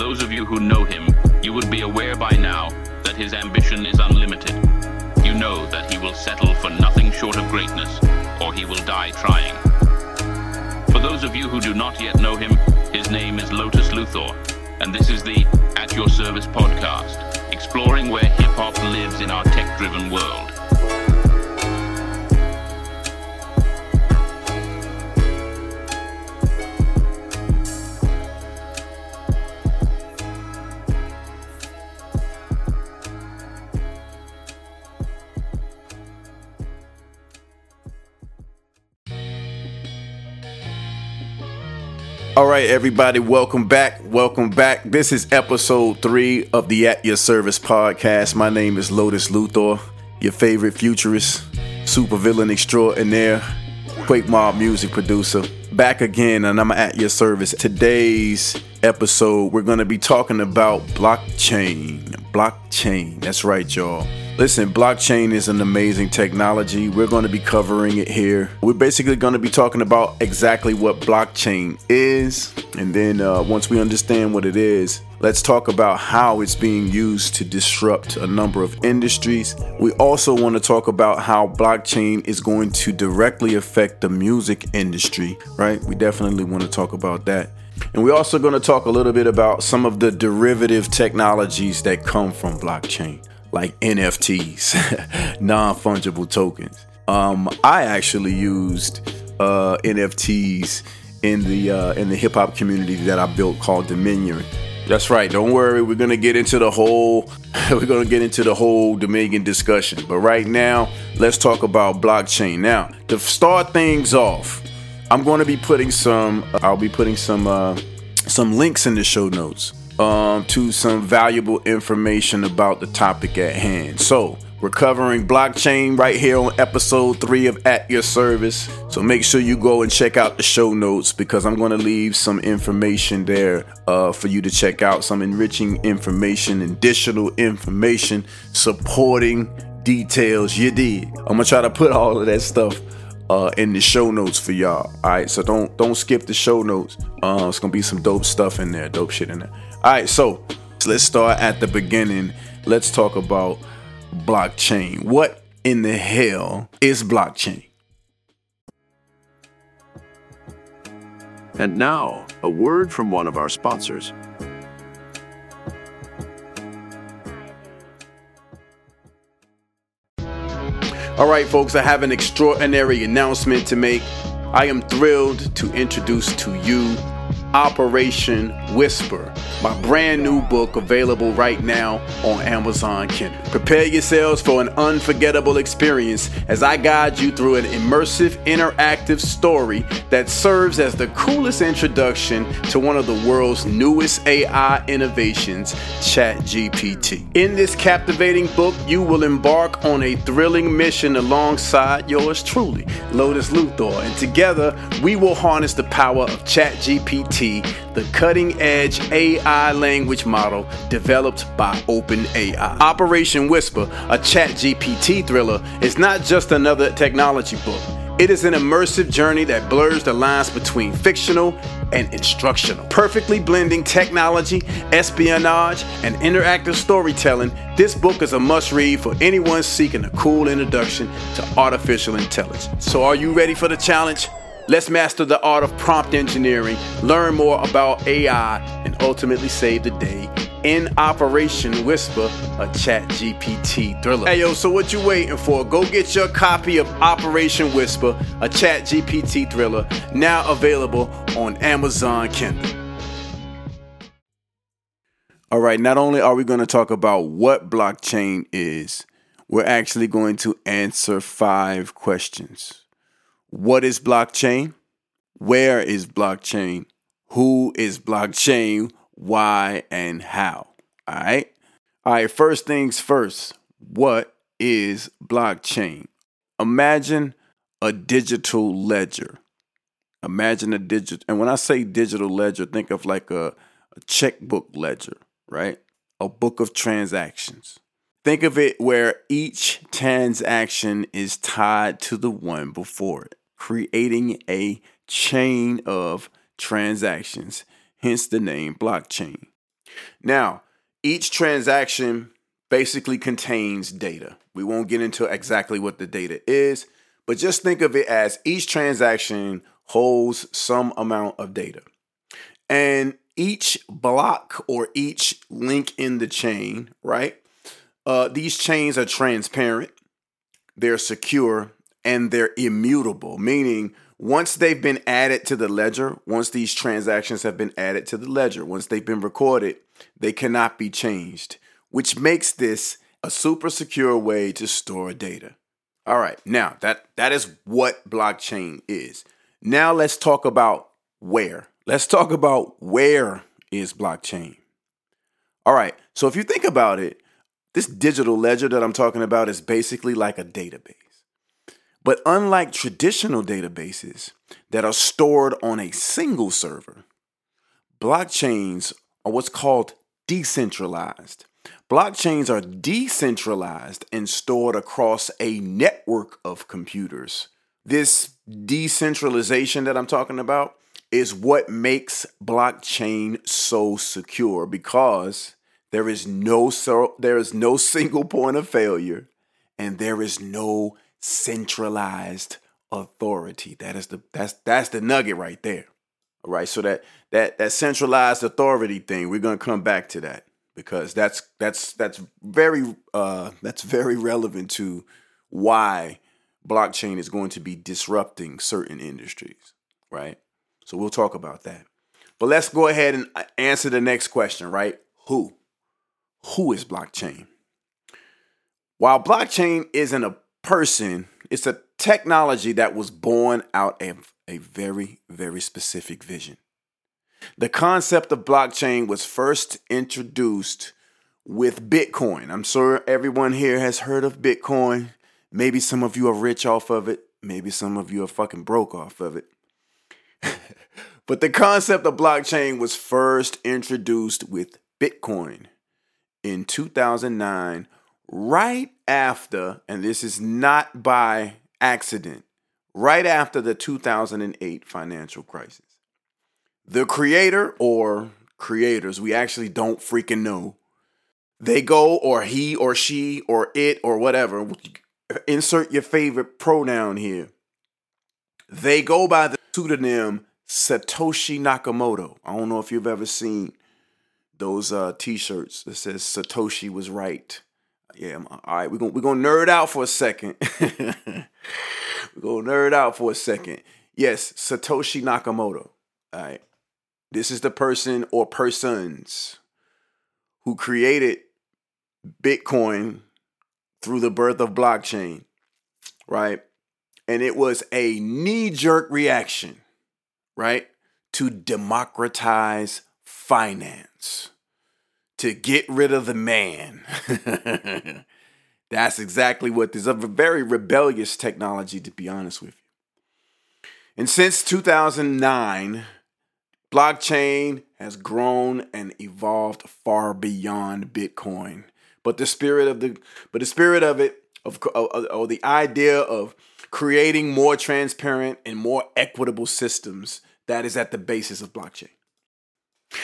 those of you who know him, you would be aware by now that his ambition is unlimited. You know that he will settle for nothing short of greatness, or he will die trying. For those of you who do not yet know him, his name is Lotus Luthor, and this is the At Your Service podcast, exploring where hip hop lives in our tech driven world. All right, everybody, welcome back. Welcome back. This is episode three of the At Your Service podcast. My name is Lotus Luthor, your favorite futurist, supervillain extraordinaire, QuakeMobb music producer. Back again, and I'm at your service. Today's episode, we're going to be talking about blockchain. Blockchain. That's right, y'all. Listen, blockchain is an amazing technology. We're going to be covering it here. We're basically going to be talking about exactly what blockchain is. And then uh, once we understand what it is, let's talk about how it's being used to disrupt a number of industries. We also want to talk about how blockchain is going to directly affect the music industry, right? We definitely want to talk about that. And we're also going to talk a little bit about some of the derivative technologies that come from blockchain like NFTs, non fungible tokens. Um, I actually used uh, NFTs in the uh, in the hip hop community that I built called Dominion. That's right. Don't worry. We're gonna get into the whole. we're gonna get into the whole Dominion discussion. But right now, let's talk about blockchain. Now, to start things off, I'm going to be putting some. I'll be putting some uh, some links in the show notes um, to some valuable information about the topic at hand. So, we're covering blockchain right here on episode three of At Your Service. So make sure you go and check out the show notes because I'm going to leave some information there uh, for you to check out, some enriching information, additional information, supporting details. You did. I'm gonna try to put all of that stuff uh, in the show notes for y'all. All right, so don't don't skip the show notes. Uh, it's gonna be some dope stuff in there, dope shit in there. All right, so let's start at the beginning. Let's talk about blockchain. What in the hell is blockchain? And now, a word from one of our sponsors. All right, folks, I have an extraordinary announcement to make. I am thrilled to introduce to you Operation Whisper, my brand new book available right now on Amazon Kindle. Prepare yourselves for an unforgettable experience as I guide you through an immersive, interactive story that serves as the coolest introduction to one of the world's newest AI innovations, ChatGPT. In this captivating book, you will embark on a thrilling mission alongside yours truly, Lotus Luthor, and together we will harness the power of ChatGPT the cutting edge AI language model developed by OpenAI. Operation Whisper, a ChatGPT thriller, is not just another technology book. It is an immersive journey that blurs the lines between fictional and instructional. Perfectly blending technology, espionage, and interactive storytelling, this book is a must read for anyone seeking a cool introduction to artificial intelligence. So, are you ready for the challenge? Let's master the art of prompt engineering, learn more about AI, and ultimately save the day in Operation Whisper, a chat GPT thriller. Hey yo, so what you waiting for? Go get your copy of Operation Whisper, a chat GPT thriller, now available on Amazon Kindle. All right, not only are we going to talk about what blockchain is, we're actually going to answer five questions. What is blockchain? Where is blockchain? Who is blockchain? Why and how? All right. All right. First things first. What is blockchain? Imagine a digital ledger. Imagine a digital, and when I say digital ledger, think of like a, a checkbook ledger, right? A book of transactions. Think of it where each transaction is tied to the one before it creating a chain of transactions, hence the name blockchain. Now, each transaction basically contains data. We won't get into exactly what the data is, but just think of it as each transaction holds some amount of data. And each block or each link in the chain, right? Uh, these chains are transparent, they're secure, and they're immutable, meaning once they've been added to the ledger, once these transactions have been added to the ledger, once they've been recorded, they cannot be changed, which makes this a super secure way to store data. All right, now that that is what blockchain is. Now let's talk about where. Let's talk about where is blockchain. All right, so if you think about it, this digital ledger that I'm talking about is basically like a database. But unlike traditional databases that are stored on a single server, blockchains are what's called decentralized. Blockchains are decentralized and stored across a network of computers. This decentralization that I'm talking about is what makes blockchain so secure because there is no so, there is no single point of failure and there is no centralized authority. That is the that's that's the nugget right there. All right. So that that that centralized authority thing, we're gonna come back to that because that's that's that's very uh that's very relevant to why blockchain is going to be disrupting certain industries, right? So we'll talk about that. But let's go ahead and uh, answer the next question, right? Who? Who is blockchain? While blockchain isn't a person, it's a technology that was born out of a very, very specific vision. The concept of blockchain was first introduced with Bitcoin. I'm sure everyone here has heard of Bitcoin. Maybe some of you are rich off of it. Maybe some of you are fucking broke off of it. but the concept of blockchain was first introduced with Bitcoin in 2009 right after, and this is not by accident, right after the 2008 financial crisis. The creator or creators, we actually don't freaking know. They go, or he or she or it or whatever, insert your favorite pronoun here. They go by the pseudonym Satoshi Nakamoto. I don't know if you've ever seen those uh, t-shirts that says Satoshi was right. Yeah, all right. We're gonna we're gonna nerd out for a second. we're gonna nerd out for a second. Yes, Satoshi Nakamoto. All right. This is the person or persons who created Bitcoin through the birth of blockchain, right? And it was a knee jerk reaction, right? To democratize finance to get rid of the man. That's exactly what this is a very rebellious technology, to be honest with you. And since 2009, blockchain has grown and evolved far beyond Bitcoin. But the spirit of the but the spirit of it of or the idea of creating more transparent and more equitable systems that is at the basis of blockchain.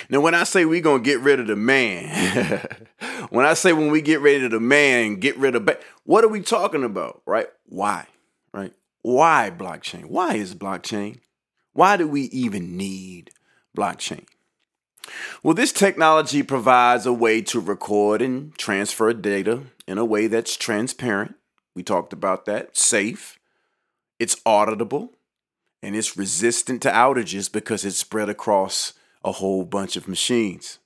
Now, when I say we gonna get rid of the man, when I say when we get rid of the man, get rid of ba- what are we talking about, right? Why, right? Why blockchain? Why is blockchain? Why do we even need blockchain? Well, this technology provides a way to record and transfer data in a way that's transparent. We talked about that. Safe. It's auditable and it's resistant to outages because it's spread across a whole bunch of machines.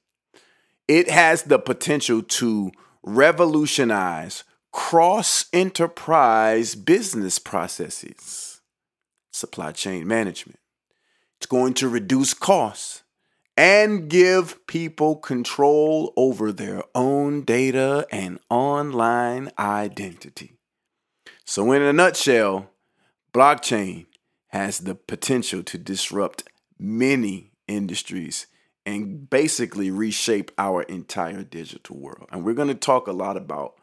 It has the potential to revolutionize cross enterprise business processes, supply chain management. It's going to reduce costs and give people control over their own data and online identity. So, in a nutshell, blockchain has the potential to disrupt many industries and basically reshape our entire digital world. And we're going to talk a lot about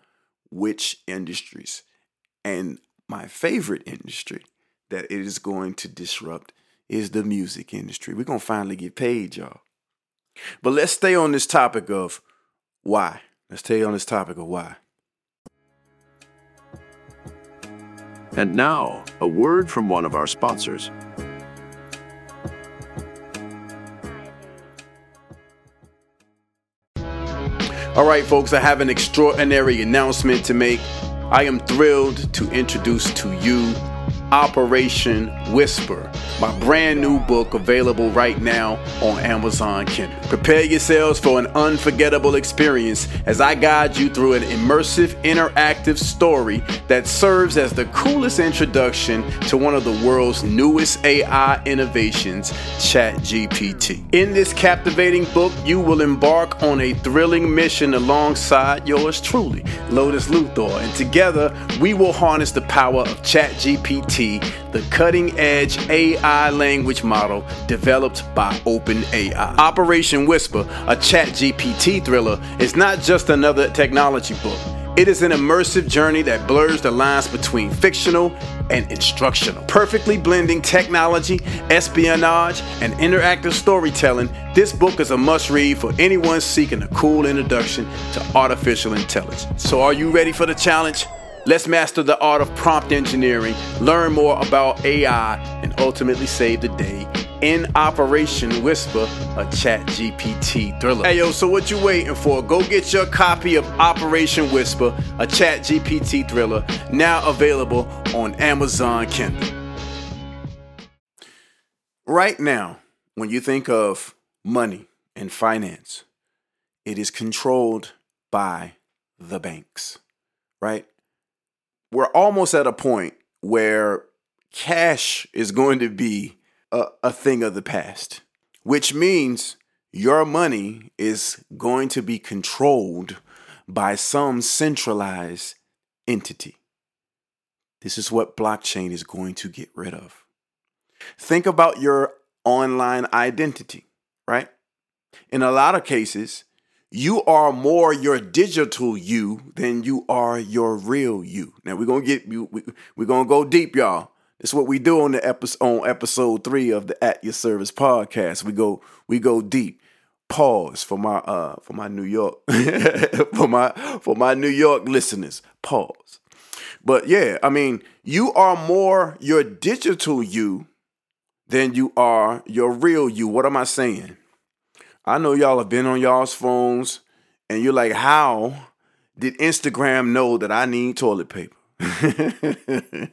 which industries. And my favorite industry that it is going to disrupt is the music industry. We're going to finally get paid, y'all. But let's stay on this topic of why. Let's stay on this topic of why. And now, a word from one of our sponsors. All right, folks, I have an extraordinary announcement to make. I am thrilled to introduce to you Operation Whisper, my brand new book available right now on Amazon Kindle. Prepare yourselves for an unforgettable experience as I guide you through an immersive, interactive story that serves as the coolest introduction to one of the world's newest AI innovations, ChatGPT. In this captivating book, you will embark on a thrilling mission alongside yours truly, Lotus Luthor, and together we will harness the power of ChatGPT the cutting edge AI language model developed by OpenAI. Operation Whisper, a ChatGPT thriller, is not just another technology book. It is an immersive journey that blurs the lines between fictional and instructional. Perfectly blending technology, espionage, and interactive storytelling, this book is a must read for anyone seeking a cool introduction to artificial intelligence. So, are you ready for the challenge? Let's master the art of prompt engineering, learn more about AI, and ultimately save the day in Operation Whisper, a chat GPT thriller. Hey yo, so what you waiting for? Go get your copy of Operation Whisper, a chat GPT thriller, now available on Amazon Kindle. Right now, when you think of money and finance, it is controlled by the banks, right? We're almost at a point where cash is going to be a, a thing of the past, which means your money is going to be controlled by some centralized entity. This is what blockchain is going to get rid of. Think about your online identity, right? In a lot of cases, you are more your digital you than you are your real you. Now we're gonna get you. We, we're gonna go deep, y'all. It's what we do on the episode on episode three of the At Your Service podcast. We go we go deep. Pause for my uh for my New York for my for my New York listeners. Pause. But yeah, I mean, you are more your digital you than you are your real you. What am I saying? I know y'all have been on y'all's phones and you're like, how did Instagram know that I need toilet paper?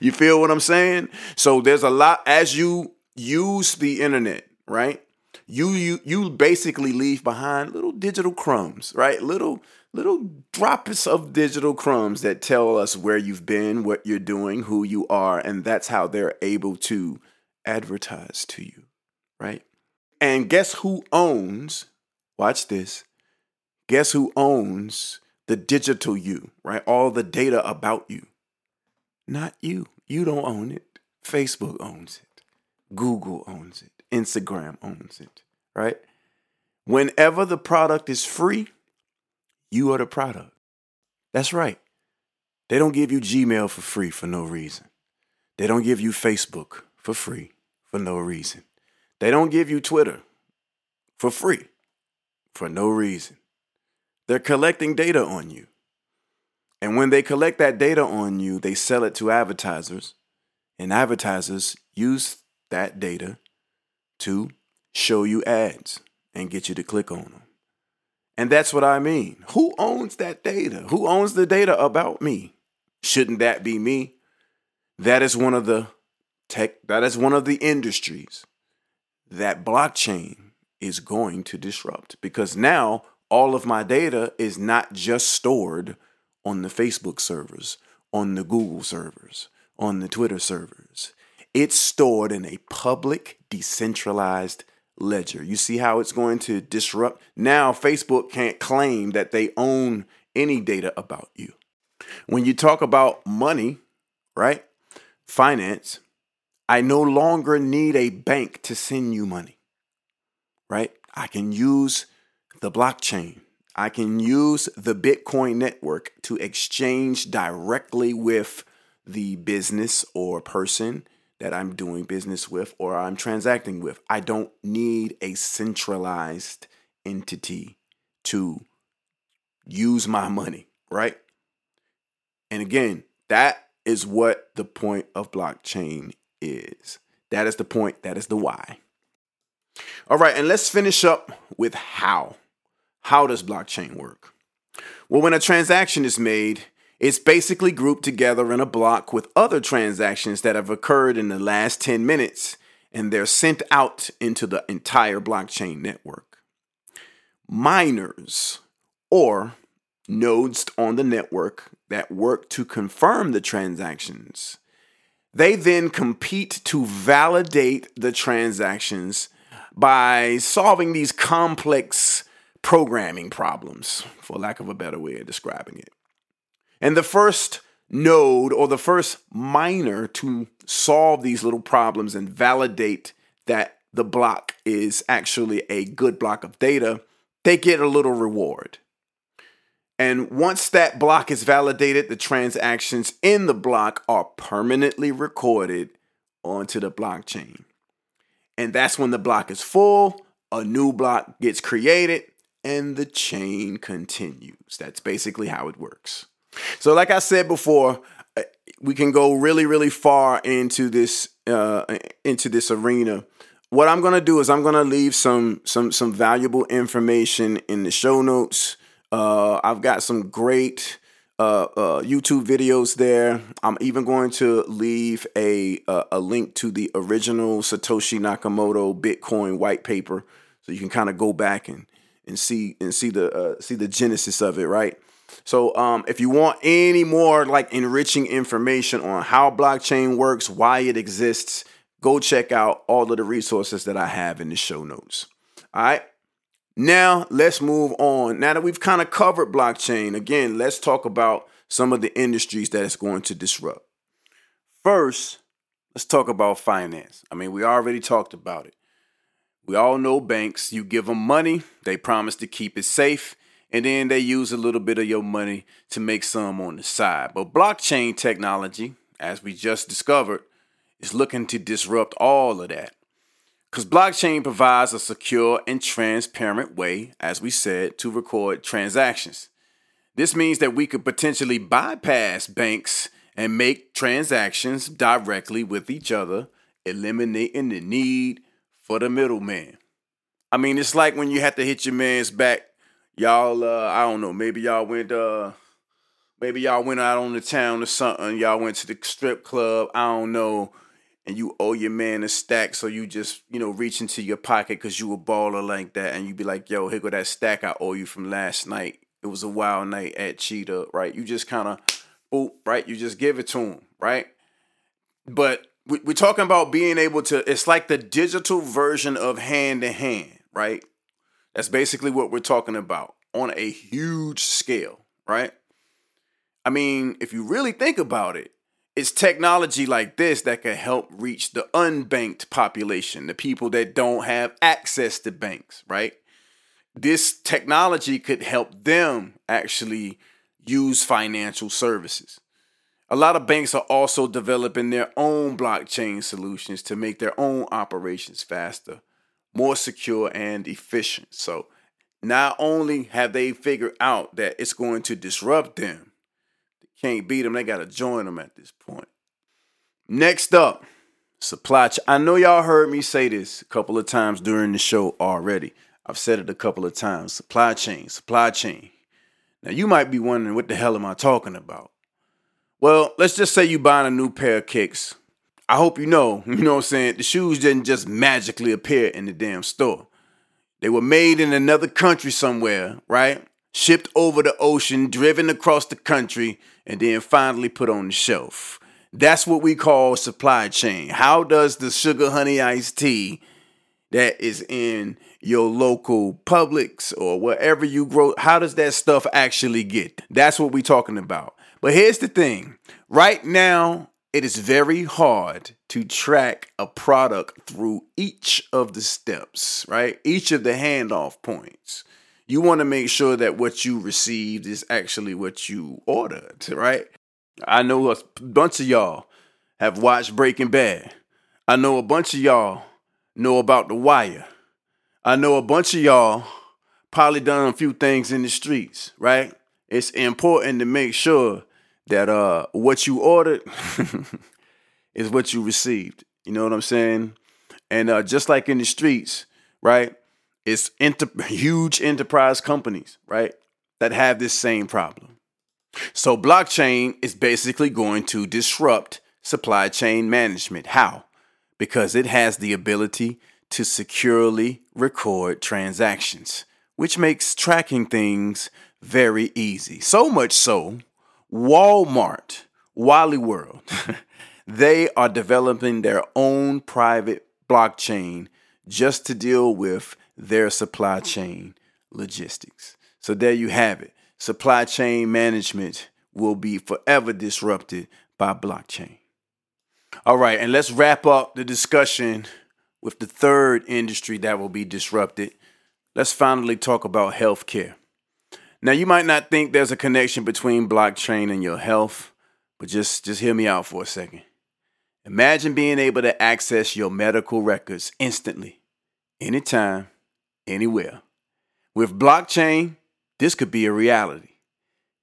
you feel what I'm saying? So there's a lot as you use the internet, right? You you you basically leave behind little digital crumbs, right? Little little drops of digital crumbs that tell us where you've been, what you're doing, who you are, and that's how they're able to advertise to you, right? And guess who owns, watch this, guess who owns the digital you, right? All the data about you. Not you. You don't own it. Facebook owns it. Google owns it. Instagram owns it, right? Whenever the product is free, you are the product. That's right. They don't give you Gmail for free for no reason. They don't give you Facebook for free for no reason. They don't give you Twitter for free for no reason. They're collecting data on you. And when they collect that data on you, they sell it to advertisers, and advertisers use that data to show you ads and get you to click on them. And that's what I mean. Who owns that data? Who owns the data about me? Shouldn't that be me? That is one of the tech, that is one of the industries that blockchain is going to disrupt because now all of my data is not just stored on the Facebook servers, on the Google servers, on the Twitter servers. It's stored in a public, decentralized ledger. You see how it's going to disrupt? Now, Facebook can't claim that they own any data about you. When you talk about money, right? Finance, I no longer need a bank to send you money, right? I can use the blockchain. I can use the Bitcoin network to exchange directly with the business or person that I'm doing business with or I'm transacting with. I don't need a centralized entity to use my money, right? And again, that is what the point of blockchain is. That is the point, that is the why. All right, and let's finish up with how. How does blockchain work? Well, when a transaction is made, it's basically grouped together in a block with other transactions that have occurred in the last 10 minutes, and they're sent out into the entire blockchain network. Miners, or nodes on the network that work to confirm the transactions, they then compete to validate the transactions by solving these complex programming problems, for lack of a better way of describing it. And the first node or the first miner to solve these little problems and validate that the block is actually a good block of data, they get a little reward. And once that block is validated, the transactions in the block are permanently recorded onto the blockchain. And that's when the block is full, a new block gets created, and the chain continues. That's basically how it works. So, like I said before, uh, we can go really, really far into this uh, into this arena. What I'm gonna do is I'm gonna leave some some some valuable information in the show notes. Uh, I've got some great uh, uh, YouTube videos there. I'm even going to leave a a link to the original Satoshi Nakamoto Bitcoin white paper, so you can kind of go back and and see and see the uh, see the genesis of it, right? So, um, if you want any more like enriching information on how blockchain works, why it exists, go check out all of the resources that I have in the show notes. All right. Now, let's move on. Now that we've kind of covered blockchain, again, let's talk about some of the industries that it's going to disrupt. First, let's talk about finance. I mean, we already talked about it. We all know banks, you give them money, they promise to keep it safe, and then they use a little bit of your money to make some on the side. But blockchain technology, as we just discovered, is looking to disrupt all of that. Because blockchain provides a secure and transparent way, as we said, to record transactions. This means that we could potentially bypass banks and make transactions directly with each other, eliminating the need for the middleman. I mean, it's like when you have to hit your man's back. Y'all, uh, I don't know, maybe y'all went, uh, maybe y'all went out on the town or something. Y'all went to the strip club. I don't know and you owe your man a stack, so you just, you know, reach into your pocket because you a baller like that, and you be like, yo, here go that stack I owe you from last night. It was a wild night at Cheetah, right? You just kind of, boop, right? You just give it to him, right? But we're talking about being able to, it's like the digital version of hand to hand, right? That's basically what we're talking about on a huge scale, right? I mean, if you really think about it, it's technology like this that can help reach the unbanked population, the people that don't have access to banks, right? This technology could help them actually use financial services. A lot of banks are also developing their own blockchain solutions to make their own operations faster, more secure, and efficient. So, not only have they figured out that it's going to disrupt them, can't beat them. They got to join them at this point. Next up, supply chain. I know y'all heard me say this a couple of times during the show already. I've said it a couple of times. Supply chain, supply chain. Now you might be wondering what the hell am I talking about? Well, let's just say you buying a new pair of kicks. I hope you know, you know what I'm saying? The shoes didn't just magically appear in the damn store. They were made in another country somewhere, right? Shipped over the ocean, driven across the country, and then finally put on the shelf. That's what we call supply chain. How does the sugar honey iced tea that is in your local Publix or wherever you grow, how does that stuff actually get? That's what we're talking about. But here's the thing right now, it is very hard to track a product through each of the steps, right? Each of the handoff points you want to make sure that what you received is actually what you ordered, right? I know a bunch of y'all have watched Breaking Bad. I know a bunch of y'all know about the wire. I know a bunch of y'all probably done a few things in the streets, right? It's important to make sure that uh what you ordered is what you received. You know what I'm saying? And uh, just like in the streets, right? It's inter- huge enterprise companies, right, that have this same problem. So blockchain is basically going to disrupt supply chain management. How? Because it has the ability to securely record transactions, which makes tracking things very easy. So much so, Walmart, Wally World, they are developing their own private blockchain just to deal with their supply chain logistics. So there you have it. Supply chain management will be forever disrupted by blockchain. All right, and let's wrap up the discussion with the third industry that will be disrupted. Let's finally talk about healthcare. Now, you might not think there's a connection between blockchain and your health, but just, just hear me out for a second. Imagine being able to access your medical records instantly, anytime, anywhere. With blockchain, this could be a reality.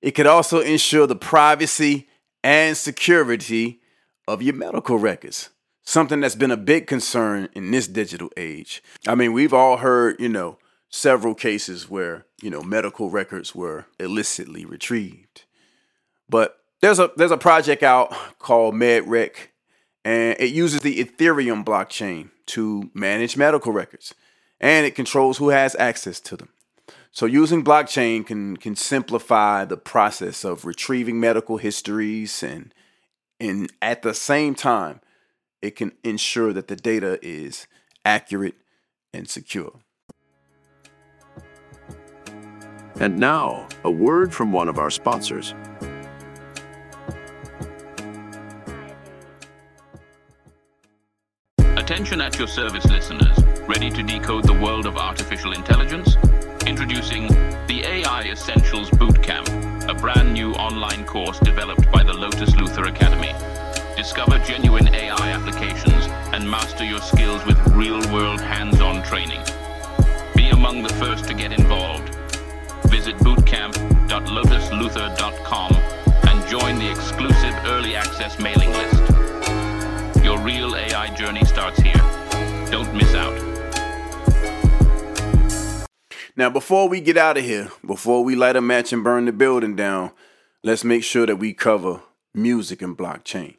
It could also ensure the privacy and security of your medical records, something that's been a big concern in this digital age. I mean, we've all heard, you know, several cases where, you know, medical records were illicitly retrieved. But there's a there's a project out called MedRec and it uses the Ethereum blockchain to manage medical records and it controls who has access to them. So using blockchain can can simplify the process of retrieving medical histories and and at the same time it can ensure that the data is accurate and secure. And now, a word from one of our sponsors. Attention at your service listeners, ready to decode the world of artificial intelligence? Introducing the AI Essentials Bootcamp, a brand new online course developed by the Lotus Luthor Academy. Discover genuine AI applications and master your skills with real world hands on training. Be among the first to get involved. Visit bootcamp.lotusluthor.com and join the exclusive early access mailing list. Your real AI journey starts here. Don't miss out. Now, before we get out of here, before we light a match and burn the building down, let's make sure that we cover music and blockchain.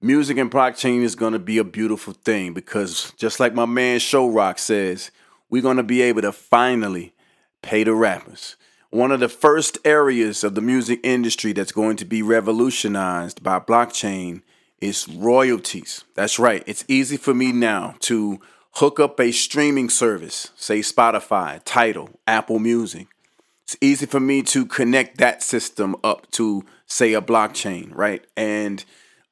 Music and blockchain is going to be a beautiful thing because, just like my man Show Rock says, we're going to be able to finally pay the rappers. One of the first areas of the music industry that's going to be revolutionized by blockchain is royalties. That's right. It's easy for me now to hook up a streaming service, say Spotify, Tidal, Apple Music. It's easy for me to connect that system up to, say, a blockchain, right? And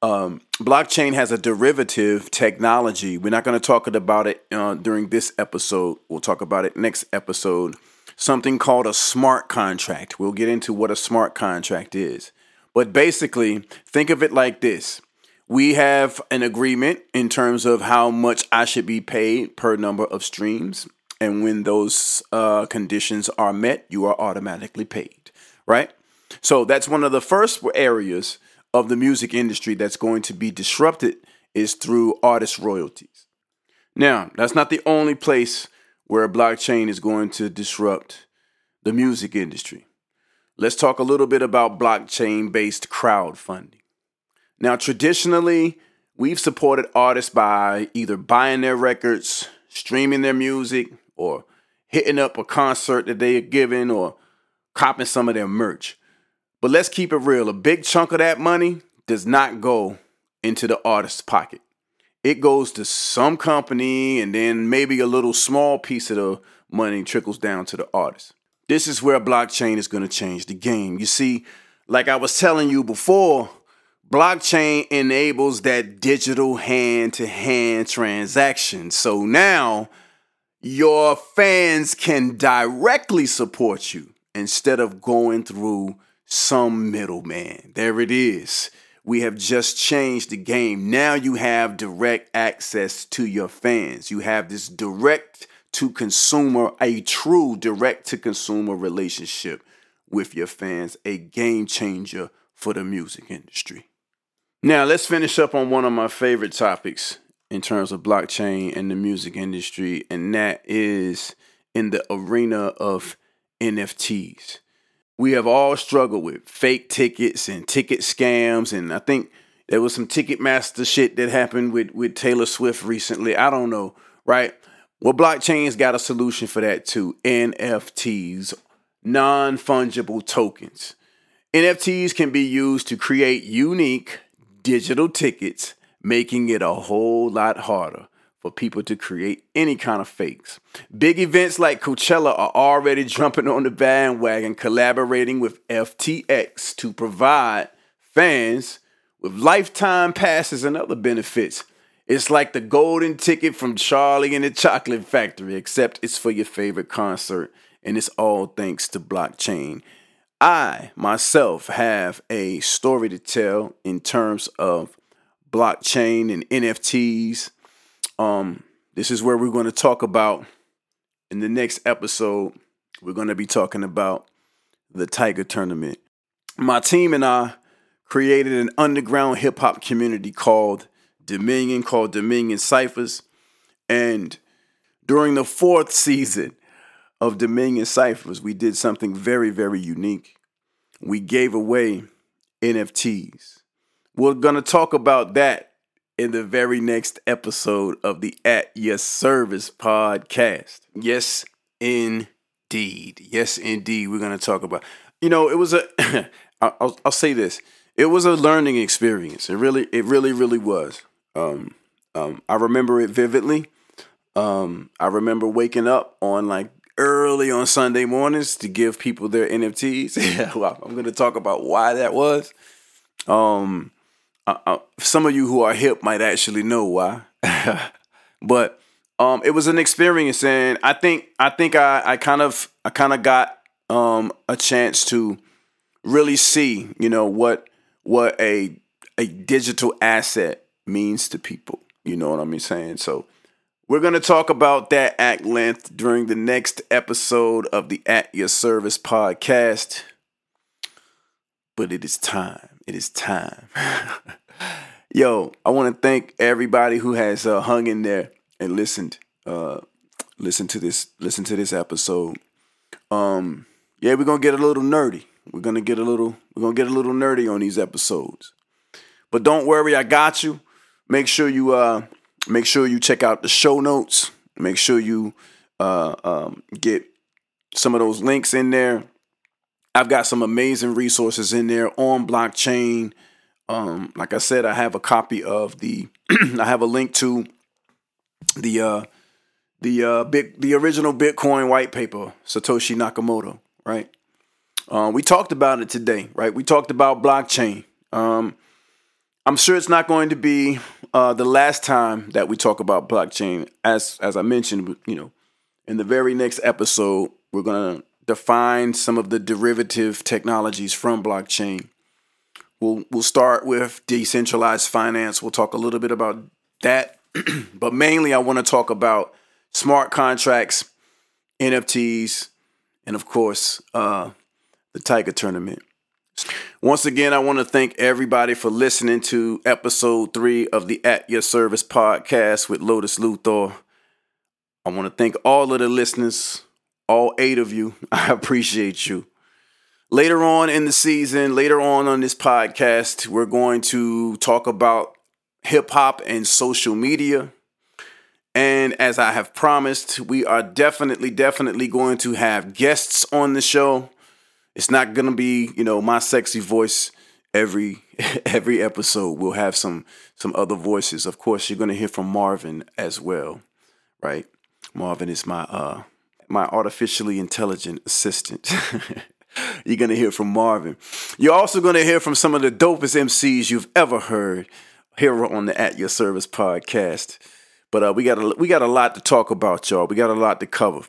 um, blockchain has a derivative technology. We're not going to talk about it uh, during this episode. We'll talk about it next episode. Something called a smart contract. We'll get into what a smart contract is. But basically, think of it like this we have an agreement in terms of how much I should be paid per number of streams. And when those uh, conditions are met, you are automatically paid, right? So that's one of the first areas of the music industry that's going to be disrupted is through artist royalties. Now, that's not the only place where blockchain is going to disrupt the music industry. Let's talk a little bit about blockchain based crowdfunding. Now, traditionally, we've supported artists by either buying their records, streaming their music, or hitting up a concert that they are giving, or copping some of their merch. But let's keep it real a big chunk of that money does not go into the artist's pocket. It goes to some company, and then maybe a little small piece of the money trickles down to the artist. This is where blockchain is going to change the game. You see, like I was telling you before, blockchain enables that digital hand to hand transaction. So now your fans can directly support you instead of going through some middleman. There it is. we have just changed the game. Now you have direct access to your fans. You have this direct to consumer, a true direct to consumer relationship with your fans, a game changer for the music industry. Now, let's finish up on one of my favorite topics in terms of blockchain and the music industry, and that is in the arena of NFTs we have all struggled with fake tickets and ticket scams and i think there was some ticketmaster shit that happened with with taylor swift recently. I don't know right? Well blockchain's got a solution for that too. Nfts non-fungible tokens. Nfts can be used to create unique digital tickets making it a whole lot harder for people to create any kind of fakes. Big events like Coachella are already jumping on the bandwagon, collaborating with FTX to provide fans with lifetime passes and other benefits. It's like the golden ticket from Charlie and the Chocolate Factory, except it's for your favorite concert, and it's all thanks to blockchain. I myself have a story to tell in terms of blockchain and NFTs um, this is where we're going to talk about in the next episode. We're going to be talking about the Tiger Tournament. My team and I created an underground hip hop community called Dominion, called Dominion Ciphers. And during the fourth season of Dominion Ciphers, we did something very, very unique. We gave away NFTs. We're going to talk about that in the very next episode of the At Your Service podcast. Yes, indeed. Yes, indeed. We're going to talk about, you know, it was a, I'll, I'll say this. It was a learning experience. It really, it really, really was. Um, um, I remember it vividly. Um, I remember waking up on like early on Sunday mornings to give people their NFTs. yeah, well, I'm going to talk about why that was. Um, uh, uh, some of you who are hip might actually know why, but um, it was an experience, and I think I think I, I kind of I kind of got um, a chance to really see, you know, what what a a digital asset means to people. You know what I mean saying? So we're going to talk about that at length during the next episode of the At Your Service podcast. But it is time. It is time. Yo, I want to thank everybody who has uh, hung in there and listened. Uh, listen to this. Listen to this episode. Um, yeah, we're gonna get a little nerdy. We're gonna get a little. We're gonna get a little nerdy on these episodes. But don't worry, I got you. Make sure you uh, make sure you check out the show notes. Make sure you uh, um, get some of those links in there. I've got some amazing resources in there on blockchain. Um, like I said, I have a copy of the. I have a link to the uh, the uh, big the original Bitcoin white paper, Satoshi Nakamoto. Right. Um, we talked about it today, right? We talked about blockchain. Um, I'm sure it's not going to be uh, the last time that we talk about blockchain. As as I mentioned, you know, in the very next episode, we're gonna define some of the derivative technologies from blockchain. We'll we'll start with decentralized finance. We'll talk a little bit about that, but mainly I want to talk about smart contracts, NFTs, and of course uh, the Tiger Tournament. Once again, I want to thank everybody for listening to episode three of the At Your Service podcast with Lotus Luthor. I want to thank all of the listeners all eight of you. I appreciate you. Later on in the season, later on on this podcast, we're going to talk about hip hop and social media. And as I have promised, we are definitely, definitely going to have guests on the show. It's not gonna be, you know, my sexy voice every every episode. We'll have some some other voices. Of course, you're gonna hear from Marvin as well, right? Marvin is my uh my artificially intelligent assistant. You're to hear from Marvin. You're also to hear from some of the dopest MCs you've ever heard here on the At Your Service podcast. But uh, we got a, we got a lot to talk about, y'all. We got a lot to cover.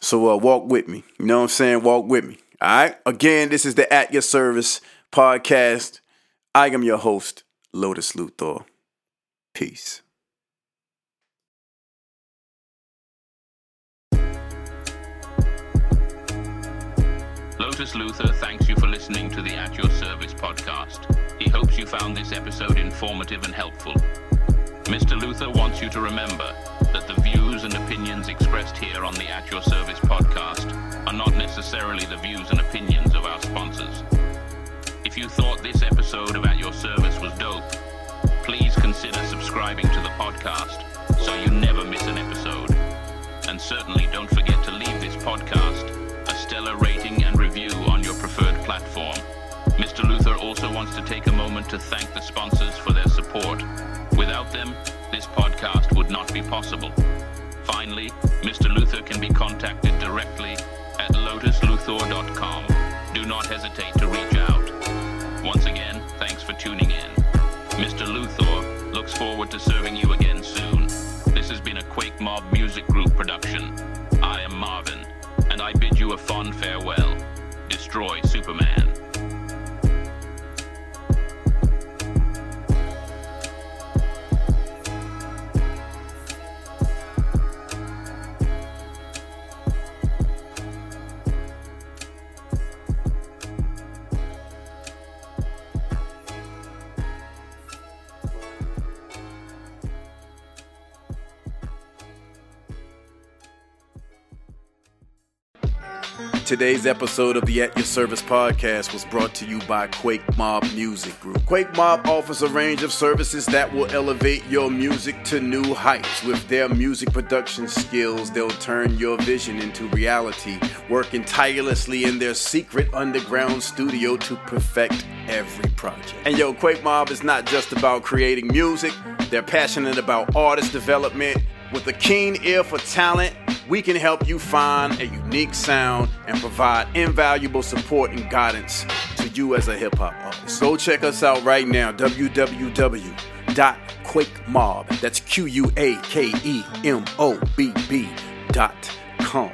So uh, walk with me. You know what I'm saying? Walk with me. All right. Again, this is the At Your Service podcast. I am your host, Lotus Luthor. Peace. Lotus Luthor thanks you for listening to the At Your Service podcast. He hopes you found this episode informative and helpful. Mr. Luthor wants you to remember that the views and opinions expressed here on the At Your Service podcast necessarily the views and opinions of our sponsors. If you thought this episode At Your Service was dope, please consider subscribing to the podcast so you never miss an episode. And certainly don't forget to leave this podcast a stellar rating and review on your preferred platform. Mr. Luthor also wants to take a moment to thank the sponsors for their support. Without them, this podcast would not be possible. Finally, Mr. Luthor can be contacted directly at lotusluthor.com. Do not hesitate to reach out. Once again, thanks for tuning in. Mr. Luthor looks forward to serving you again soon. This has been a QuakeMobb Music Group production. I am Marvin, and I bid you a fond farewell. Destroy Superman. Today's episode of the At Your Service podcast was brought to you by Quake Mob Music Group. QuakeMobb offers a range of services that will elevate your music to new heights. With their music production skills, they'll turn your vision into reality, working tirelessly in their secret underground studio to perfect every project. And yo, QuakeMobb is not just about creating music, they're passionate about artist development with a keen ear for talent we can help you find a unique sound and provide invaluable support and guidance to you as a hip hop artist. Go check us out right now www.quakemobb. That's Q U A K E M O B B dot com.